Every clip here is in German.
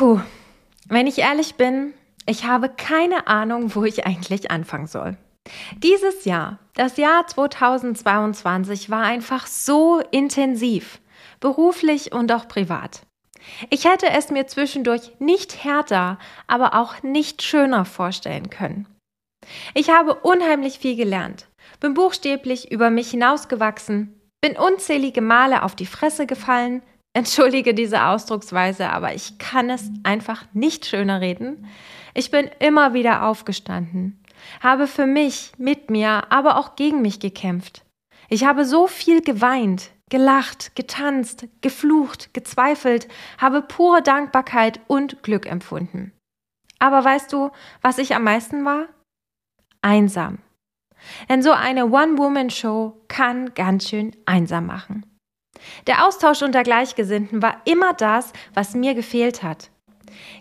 Puh, wenn ich ehrlich bin, ich habe keine Ahnung, wo ich eigentlich anfangen soll. Dieses Jahr, das Jahr 2022, war einfach so intensiv, beruflich und auch privat. Ich hätte es mir zwischendurch nicht härter, aber auch nicht schöner vorstellen können. Ich habe unheimlich viel gelernt, bin buchstäblich über mich hinausgewachsen, bin unzählige Male auf die Fresse gefallen, entschuldige diese Ausdrucksweise, aber ich kann es einfach nicht schöner reden. Ich bin immer wieder aufgestanden, habe für mich, mit mir, aber auch gegen mich gekämpft. Ich habe so viel geweint, gelacht, getanzt, geflucht, gezweifelt, habe pure Dankbarkeit und Glück empfunden. Aber weißt du, was ich am meisten war? Einsam. Denn so eine One-Woman-Show kann ganz schön einsam machen. Der Austausch unter Gleichgesinnten war immer das, was mir gefehlt hat.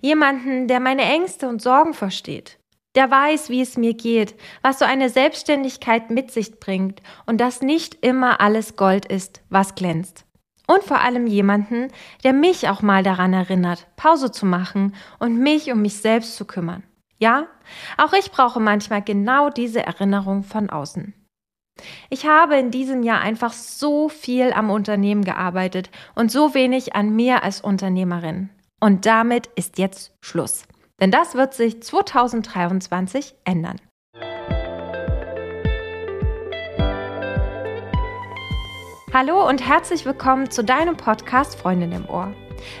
Jemanden, der meine Ängste und Sorgen versteht, der weiß, wie es mir geht, was so eine Selbstständigkeit mit sich bringt und dass nicht immer alles Gold ist, was glänzt. Und vor allem jemanden, der mich auch mal daran erinnert, Pause zu machen und mich um mich selbst zu kümmern. Ja, auch ich brauche manchmal genau diese Erinnerung von außen. Ich habe in diesem Jahr einfach so viel am Unternehmen gearbeitet und so wenig an mir als Unternehmerin. Und damit ist jetzt Schluss. Denn das wird sich 2023 ändern. Hallo und herzlich willkommen zu deinem Podcast Freundin im Ohr.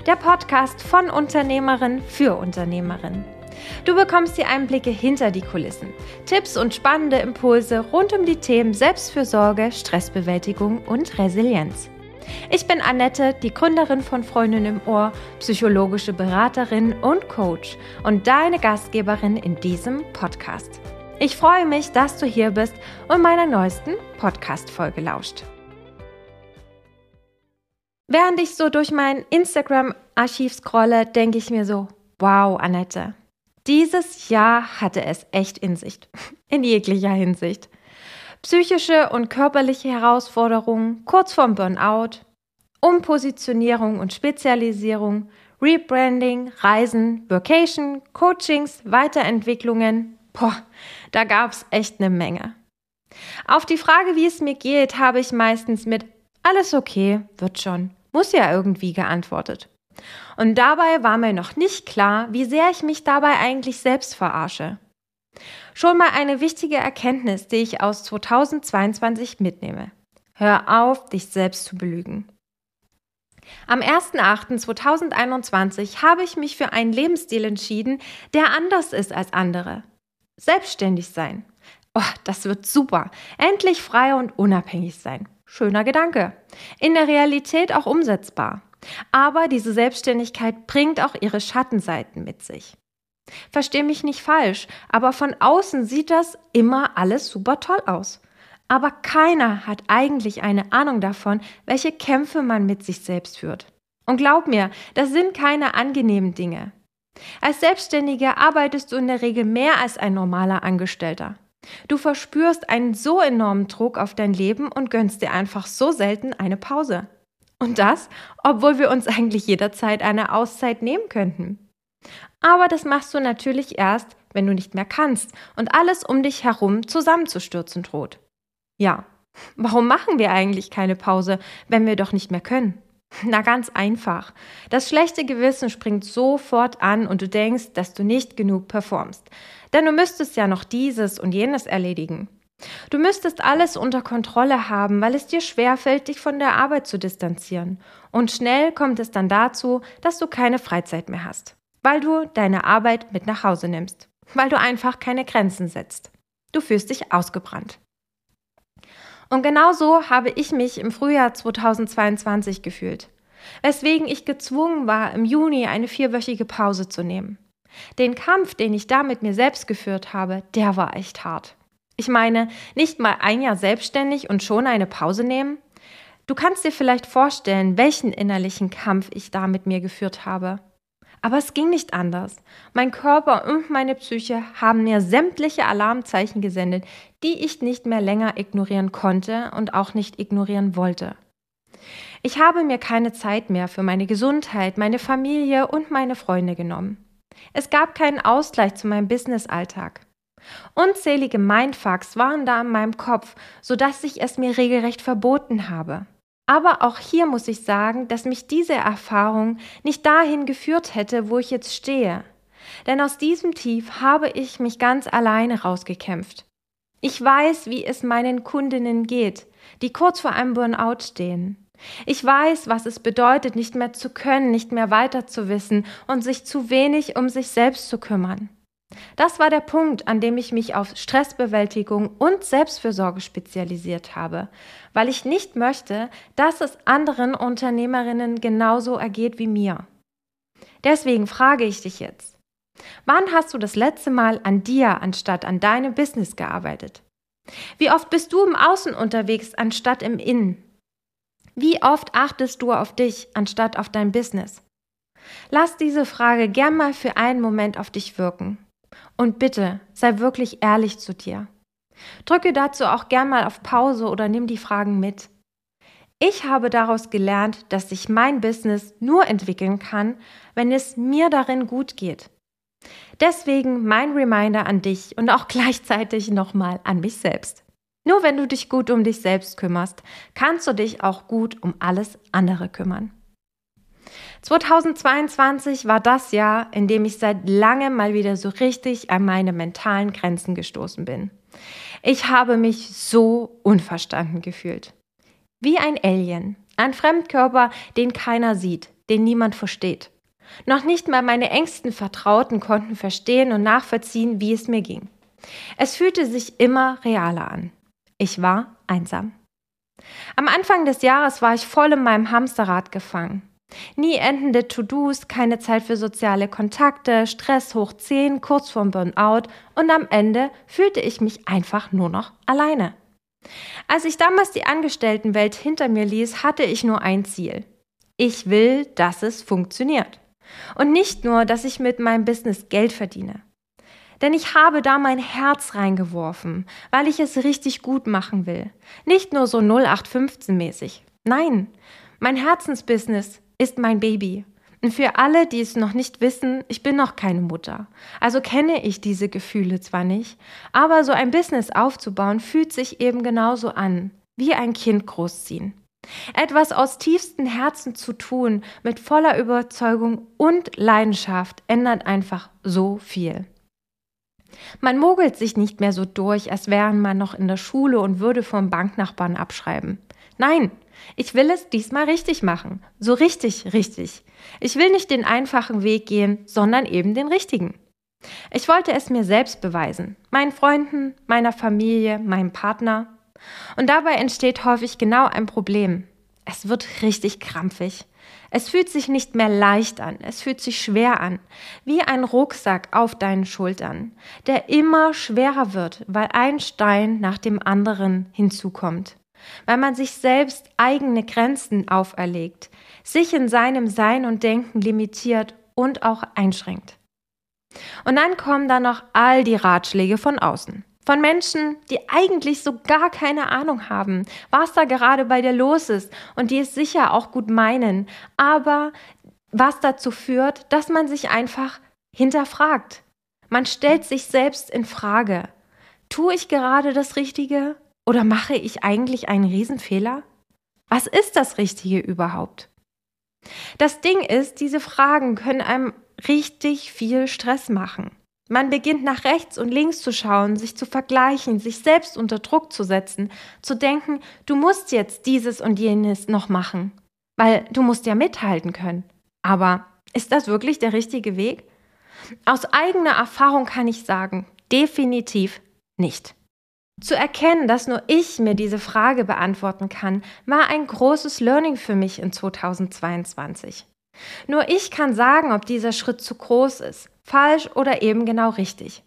Der Podcast von Unternehmerin für Unternehmerin. Du bekommst die Einblicke hinter die Kulissen, Tipps und spannende Impulse rund um die Themen Selbstfürsorge, Stressbewältigung und Resilienz. Ich bin Annette, die Gründerin von Freundin im Ohr, psychologische Beraterin und Coach und deine Gastgeberin in diesem Podcast. Ich freue mich, dass du hier bist und meiner neuesten Podcast-Folge lauscht. Während ich so durch mein Instagram-Archiv scrolle, denke ich mir so, wow, Annette, dieses Jahr hatte es echt in sich, in jeglicher Hinsicht. Psychische und körperliche Herausforderungen kurz vorm Burnout, Umpositionierung und Spezialisierung, Rebranding, Reisen, Vacation, Coachings, Weiterentwicklungen. Boah, da gab's echt eine Menge. Auf die Frage, wie es mir geht, habe ich meistens mit alles okay, wird schon, muss ja irgendwie geantwortet. Und dabei war mir noch nicht klar, wie sehr ich mich dabei eigentlich selbst verarsche. Schon mal eine wichtige Erkenntnis, die ich aus 2022 mitnehme. Hör auf, dich selbst zu belügen. Am 1.8.2021 habe ich mich für einen Lebensstil entschieden, der anders ist als andere. Selbstständig sein. Oh, das wird super. Endlich frei und unabhängig sein. Schöner Gedanke. In der Realität auch umsetzbar. Aber diese Selbstständigkeit bringt auch ihre Schattenseiten mit sich. Versteh mich nicht falsch, aber von außen sieht das immer alles super toll aus. Aber keiner hat eigentlich eine Ahnung davon, welche Kämpfe man mit sich selbst führt. Und glaub mir, das sind keine angenehmen Dinge. Als Selbstständiger arbeitest du in der Regel mehr als ein normaler Angestellter. Du verspürst einen so enormen Druck auf dein Leben und gönnst dir einfach so selten eine Pause. Und das, obwohl wir uns eigentlich jederzeit eine Auszeit nehmen könnten. Aber das machst du natürlich erst, wenn du nicht mehr kannst und alles um dich herum zusammenzustürzen droht. Ja, warum machen wir eigentlich keine Pause, wenn wir doch nicht mehr können? Na ganz einfach. Das schlechte Gewissen springt sofort an und du denkst, dass du nicht genug performst. Denn du müsstest ja noch dieses und jenes erledigen. Du müsstest alles unter Kontrolle haben, weil es dir schwerfällt, dich von der Arbeit zu distanzieren. Und schnell kommt es dann dazu, dass du keine Freizeit mehr hast weil du deine Arbeit mit nach Hause nimmst, weil du einfach keine Grenzen setzt. Du fühlst dich ausgebrannt. Und genau so habe ich mich im Frühjahr 2022 gefühlt, weswegen ich gezwungen war, im Juni eine vierwöchige Pause zu nehmen. Den Kampf, den ich da mit mir selbst geführt habe, der war echt hart. Ich meine, nicht mal ein Jahr selbstständig und schon eine Pause nehmen? Du kannst dir vielleicht vorstellen, welchen innerlichen Kampf ich da mit mir geführt habe. Aber es ging nicht anders. Mein Körper und meine Psyche haben mir sämtliche Alarmzeichen gesendet, die ich nicht mehr länger ignorieren konnte und auch nicht ignorieren wollte. Ich habe mir keine Zeit mehr für meine Gesundheit, meine Familie und meine Freunde genommen. Es gab keinen Ausgleich zu meinem Businessalltag. Unzählige Mindfucks waren da in meinem Kopf, sodass ich es mir regelrecht verboten habe. Aber auch hier muss ich sagen, dass mich diese Erfahrung nicht dahin geführt hätte, wo ich jetzt stehe. Denn aus diesem Tief habe ich mich ganz alleine rausgekämpft. Ich weiß, wie es meinen Kundinnen geht, die kurz vor einem Burnout stehen. Ich weiß, was es bedeutet, nicht mehr zu können, nicht mehr weiter zu wissen und sich zu wenig um sich selbst zu kümmern. Das war der Punkt, an dem ich mich auf Stressbewältigung und Selbstfürsorge spezialisiert habe, weil ich nicht möchte, dass es anderen Unternehmerinnen genauso ergeht wie mir. Deswegen frage ich dich jetzt, wann hast du das letzte Mal an dir anstatt an deinem Business gearbeitet? Wie oft bist du im Außen unterwegs anstatt im Innen? Wie oft achtest du auf dich anstatt auf dein Business? Lass diese Frage gern mal für einen Moment auf dich wirken. Und bitte, sei wirklich ehrlich zu dir. Drücke dazu auch gern mal auf Pause oder nimm die Fragen mit. Ich habe daraus gelernt, dass sich mein Business nur entwickeln kann, wenn es mir darin gut geht. Deswegen mein Reminder an dich und auch gleichzeitig nochmal an mich selbst. Nur wenn du dich gut um dich selbst kümmerst, kannst du dich auch gut um alles andere kümmern. 2022 war das Jahr, in dem ich seit langem mal wieder so richtig an meine mentalen Grenzen gestoßen bin. Ich habe mich so unverstanden gefühlt. Wie ein Alien, ein Fremdkörper, den keiner sieht, den niemand versteht. Noch nicht mal meine engsten Vertrauten konnten verstehen und nachvollziehen, wie es mir ging. Es fühlte sich immer realer an. Ich war einsam. Am Anfang des Jahres war ich voll in meinem Hamsterrad gefangen. Nie endende To-Dos, keine Zeit für soziale Kontakte, Stress hoch 10, kurz vorm Burnout und am Ende fühlte ich mich einfach nur noch alleine. Als ich damals die Angestelltenwelt hinter mir ließ, hatte ich nur ein Ziel. Ich will, dass es funktioniert. Und nicht nur, dass ich mit meinem Business Geld verdiene. Denn ich habe da mein Herz reingeworfen, weil ich es richtig gut machen will. Nicht nur so 0815 mäßig. Nein, mein Herzensbusiness ist mein Baby. Und für alle, die es noch nicht wissen, ich bin noch keine Mutter. Also kenne ich diese Gefühle zwar nicht, aber so ein Business aufzubauen fühlt sich eben genauso an, wie ein Kind großziehen. Etwas aus tiefstem Herzen zu tun, mit voller Überzeugung und Leidenschaft, ändert einfach so viel. Man mogelt sich nicht mehr so durch, als wäre man noch in der Schule und würde vom Banknachbarn abschreiben. Nein, ich will es diesmal richtig machen. So richtig, richtig. Ich will nicht den einfachen Weg gehen, sondern eben den richtigen. Ich wollte es mir selbst beweisen, meinen Freunden, meiner Familie, meinem Partner. Und dabei entsteht häufig genau ein Problem. Es wird richtig krampfig. Es fühlt sich nicht mehr leicht an, es fühlt sich schwer an, wie ein Rucksack auf deinen Schultern, der immer schwerer wird, weil ein Stein nach dem anderen hinzukommt weil man sich selbst eigene Grenzen auferlegt, sich in seinem Sein und Denken limitiert und auch einschränkt. Und dann kommen da noch all die Ratschläge von außen. Von Menschen, die eigentlich so gar keine Ahnung haben, was da gerade bei dir los ist und die es sicher auch gut meinen, aber was dazu führt, dass man sich einfach hinterfragt. Man stellt sich selbst in Frage. Tue ich gerade das Richtige? Oder mache ich eigentlich einen Riesenfehler? Was ist das Richtige überhaupt? Das Ding ist, diese Fragen können einem richtig viel Stress machen. Man beginnt nach rechts und links zu schauen, sich zu vergleichen, sich selbst unter Druck zu setzen, zu denken, du musst jetzt dieses und jenes noch machen, weil du musst ja mithalten können. Aber ist das wirklich der richtige Weg? Aus eigener Erfahrung kann ich sagen, definitiv nicht. Zu erkennen, dass nur ich mir diese Frage beantworten kann, war ein großes Learning für mich in 2022. Nur ich kann sagen, ob dieser Schritt zu groß ist, falsch oder eben genau richtig.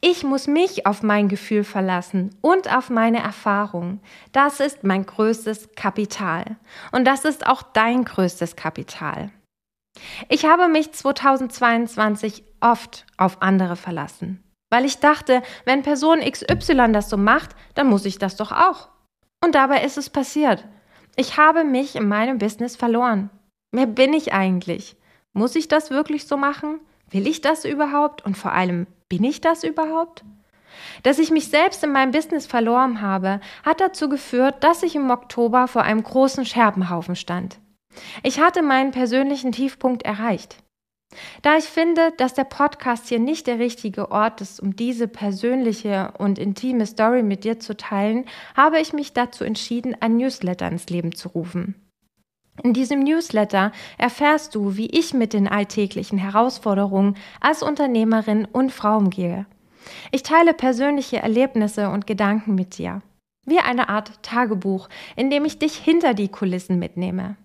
Ich muss mich auf mein Gefühl verlassen und auf meine Erfahrung. Das ist mein größtes Kapital. Und das ist auch dein größtes Kapital. Ich habe mich 2022 oft auf andere verlassen. Weil ich dachte, wenn Person XY das so macht, dann muss ich das doch auch. Und dabei ist es passiert. Ich habe mich in meinem Business verloren. Wer bin ich eigentlich? Muss ich das wirklich so machen? Will ich das überhaupt? Und vor allem, bin ich das überhaupt? Dass ich mich selbst in meinem Business verloren habe, hat dazu geführt, dass ich im Oktober vor einem großen Scherbenhaufen stand. Ich hatte meinen persönlichen Tiefpunkt erreicht. Da ich finde, dass der Podcast hier nicht der richtige Ort ist, um diese persönliche und intime Story mit dir zu teilen, habe ich mich dazu entschieden, ein Newsletter ins Leben zu rufen. In diesem Newsletter erfährst du, wie ich mit den alltäglichen Herausforderungen als Unternehmerin und Frau umgehe. Ich teile persönliche Erlebnisse und Gedanken mit dir. Wie eine Art Tagebuch, in dem ich dich hinter die Kulissen mitnehme.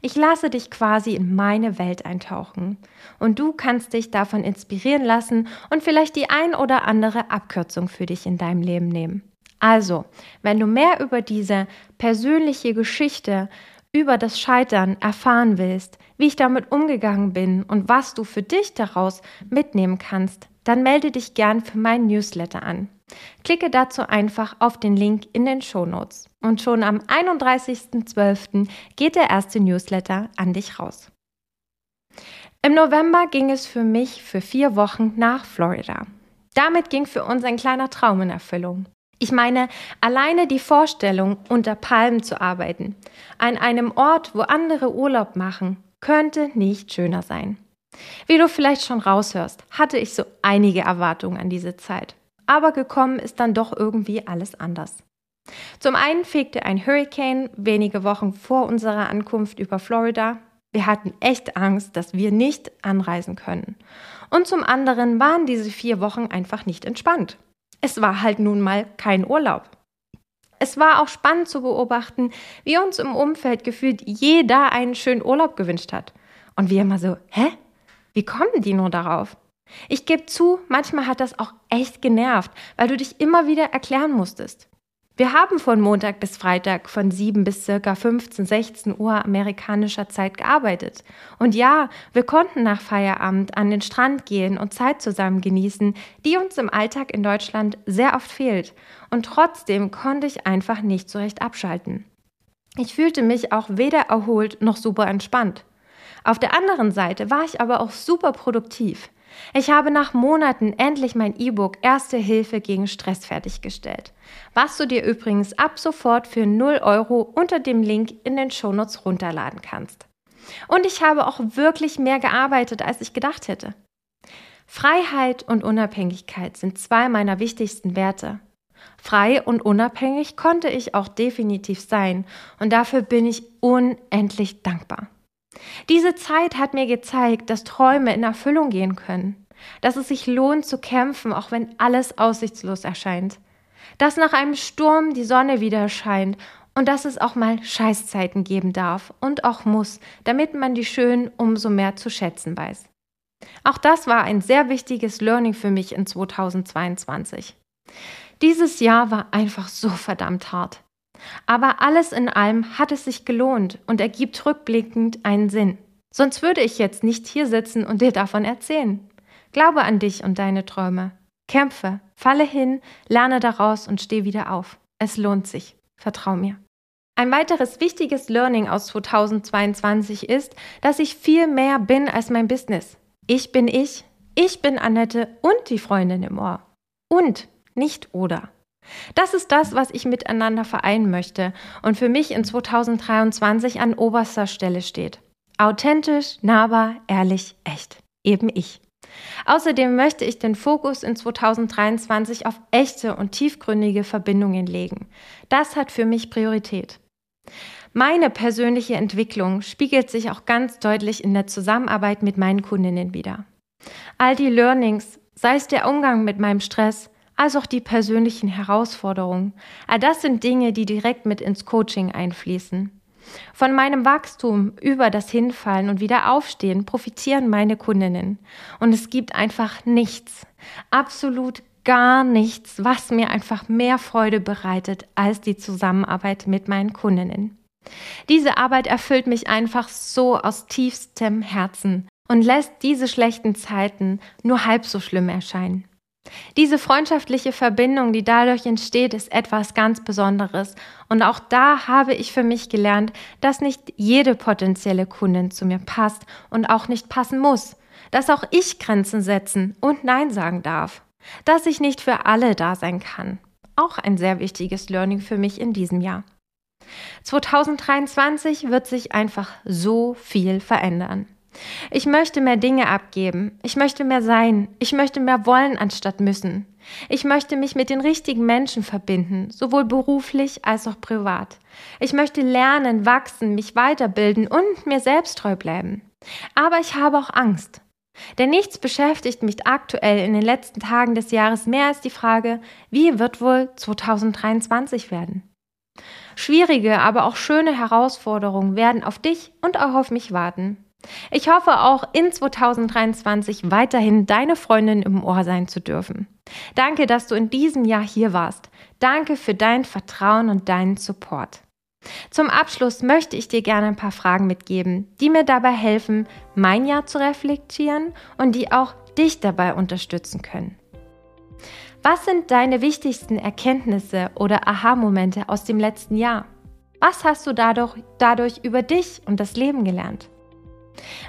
Ich lasse dich quasi in meine Welt eintauchen. Und du kannst dich davon inspirieren lassen und vielleicht die ein oder andere Abkürzung für dich in deinem Leben nehmen. Also, wenn du mehr über diese persönliche Geschichte, über das Scheitern erfahren willst, wie ich damit umgegangen bin und was du für dich daraus mitnehmen kannst, dann melde dich gern für meinen Newsletter an. Klicke dazu einfach auf den Link in den Shownotes. Und schon am 31.12. geht der erste Newsletter an dich raus. Im November ging es für mich für vier Wochen nach Florida. Damit ging für uns ein kleiner Traum in Erfüllung. Ich meine, alleine die Vorstellung, unter Palmen zu arbeiten, an einem Ort, wo andere Urlaub machen, könnte nicht schöner sein. Wie du vielleicht schon raushörst, hatte ich so einige Erwartungen an diese Zeit. Aber gekommen ist dann doch irgendwie alles anders. Zum einen fegte ein Hurricane wenige Wochen vor unserer Ankunft über Florida. Wir hatten echt Angst, dass wir nicht anreisen können. Und zum anderen waren diese vier Wochen einfach nicht entspannt. Es war halt nun mal kein Urlaub. Es war auch spannend zu beobachten, wie uns im Umfeld gefühlt jeder einen schönen Urlaub gewünscht hat. Und wir immer so, hä? Wie kommen die nur darauf? Ich gebe zu, manchmal hat das auch echt genervt, weil du dich immer wieder erklären musstest. Wir haben von Montag bis Freitag von 7 bis circa 15, 16 Uhr amerikanischer Zeit gearbeitet. Und ja, wir konnten nach Feierabend an den Strand gehen und Zeit zusammen genießen, die uns im Alltag in Deutschland sehr oft fehlt. Und trotzdem konnte ich einfach nicht so recht abschalten. Ich fühlte mich auch weder erholt noch super entspannt. Auf der anderen Seite war ich aber auch super produktiv. Ich habe nach Monaten endlich mein E-Book Erste Hilfe gegen Stress fertiggestellt, was du dir übrigens ab sofort für 0 Euro unter dem Link in den Shownotes runterladen kannst. Und ich habe auch wirklich mehr gearbeitet, als ich gedacht hätte. Freiheit und Unabhängigkeit sind zwei meiner wichtigsten Werte. Frei und unabhängig konnte ich auch definitiv sein und dafür bin ich unendlich dankbar. Diese Zeit hat mir gezeigt, dass Träume in Erfüllung gehen können, dass es sich lohnt zu kämpfen, auch wenn alles aussichtslos erscheint, dass nach einem Sturm die Sonne wieder scheint und dass es auch mal Scheißzeiten geben darf und auch muss, damit man die schönen umso mehr zu schätzen weiß. Auch das war ein sehr wichtiges Learning für mich in 2022. Dieses Jahr war einfach so verdammt hart. Aber alles in allem hat es sich gelohnt und ergibt rückblickend einen Sinn. Sonst würde ich jetzt nicht hier sitzen und dir davon erzählen. Glaube an dich und deine Träume. Kämpfe, falle hin, lerne daraus und steh wieder auf. Es lohnt sich. Vertrau mir. Ein weiteres wichtiges Learning aus 2022 ist, dass ich viel mehr bin als mein Business. Ich bin ich, ich bin Annette und die Freundin im Ohr. Und, nicht oder. Das ist das, was ich miteinander vereinen möchte und für mich in 2023 an oberster Stelle steht. Authentisch, nahbar, ehrlich, echt. Eben ich. Außerdem möchte ich den Fokus in 2023 auf echte und tiefgründige Verbindungen legen. Das hat für mich Priorität. Meine persönliche Entwicklung spiegelt sich auch ganz deutlich in der Zusammenarbeit mit meinen Kundinnen wieder. All die Learnings, sei es der Umgang mit meinem Stress, als auch die persönlichen Herausforderungen. All das sind Dinge, die direkt mit ins Coaching einfließen. Von meinem Wachstum über das Hinfallen und Wiederaufstehen profitieren meine Kundinnen. Und es gibt einfach nichts, absolut gar nichts, was mir einfach mehr Freude bereitet als die Zusammenarbeit mit meinen Kundinnen. Diese Arbeit erfüllt mich einfach so aus tiefstem Herzen und lässt diese schlechten Zeiten nur halb so schlimm erscheinen. Diese freundschaftliche Verbindung, die dadurch entsteht, ist etwas ganz Besonderes. Und auch da habe ich für mich gelernt, dass nicht jede potenzielle Kundin zu mir passt und auch nicht passen muss. Dass auch ich Grenzen setzen und Nein sagen darf. Dass ich nicht für alle da sein kann. Auch ein sehr wichtiges Learning für mich in diesem Jahr. 2023 wird sich einfach so viel verändern. Ich möchte mehr Dinge abgeben. Ich möchte mehr sein. Ich möchte mehr wollen anstatt müssen. Ich möchte mich mit den richtigen Menschen verbinden, sowohl beruflich als auch privat. Ich möchte lernen, wachsen, mich weiterbilden und mir selbst treu bleiben. Aber ich habe auch Angst. Denn nichts beschäftigt mich aktuell in den letzten Tagen des Jahres mehr als die Frage, wie wird wohl 2023 werden? Schwierige, aber auch schöne Herausforderungen werden auf dich und auch auf mich warten. Ich hoffe auch in 2023 weiterhin deine Freundin im Ohr sein zu dürfen. Danke, dass du in diesem Jahr hier warst. Danke für dein Vertrauen und deinen Support. Zum Abschluss möchte ich dir gerne ein paar Fragen mitgeben, die mir dabei helfen, mein Jahr zu reflektieren und die auch dich dabei unterstützen können. Was sind deine wichtigsten Erkenntnisse oder Aha-Momente aus dem letzten Jahr? Was hast du dadurch, dadurch über dich und das Leben gelernt?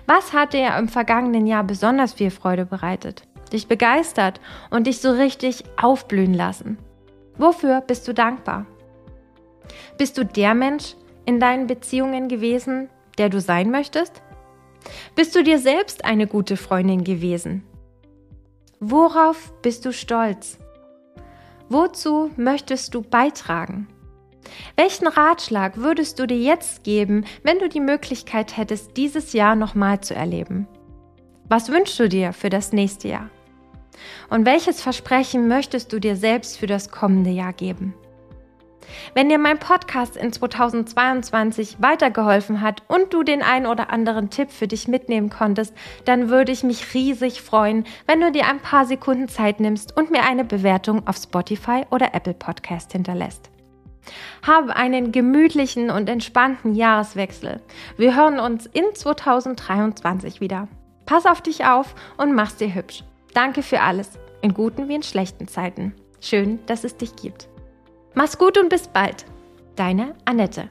Was hat dir im vergangenen Jahr besonders viel Freude bereitet, dich begeistert und dich so richtig aufblühen lassen? Wofür bist du dankbar? Bist du der Mensch in deinen Beziehungen gewesen, der du sein möchtest? Bist du dir selbst eine gute Freundin gewesen? Worauf bist du stolz? Wozu möchtest du beitragen? Welchen Ratschlag würdest du dir jetzt geben, wenn du die Möglichkeit hättest, dieses Jahr nochmal zu erleben? Was wünschst du dir für das nächste Jahr? Und welches Versprechen möchtest du dir selbst für das kommende Jahr geben? Wenn dir mein Podcast in 2022 weitergeholfen hat und du den ein oder anderen Tipp für dich mitnehmen konntest, dann würde ich mich riesig freuen, wenn du dir ein paar Sekunden Zeit nimmst und mir eine Bewertung auf Spotify oder Apple Podcast hinterlässt. Habe einen gemütlichen und entspannten Jahreswechsel. Wir hören uns in 2023 wieder. Pass auf dich auf und mach's dir hübsch. Danke für alles, in guten wie in schlechten Zeiten. Schön, dass es dich gibt. Mach's gut und bis bald. Deine Annette.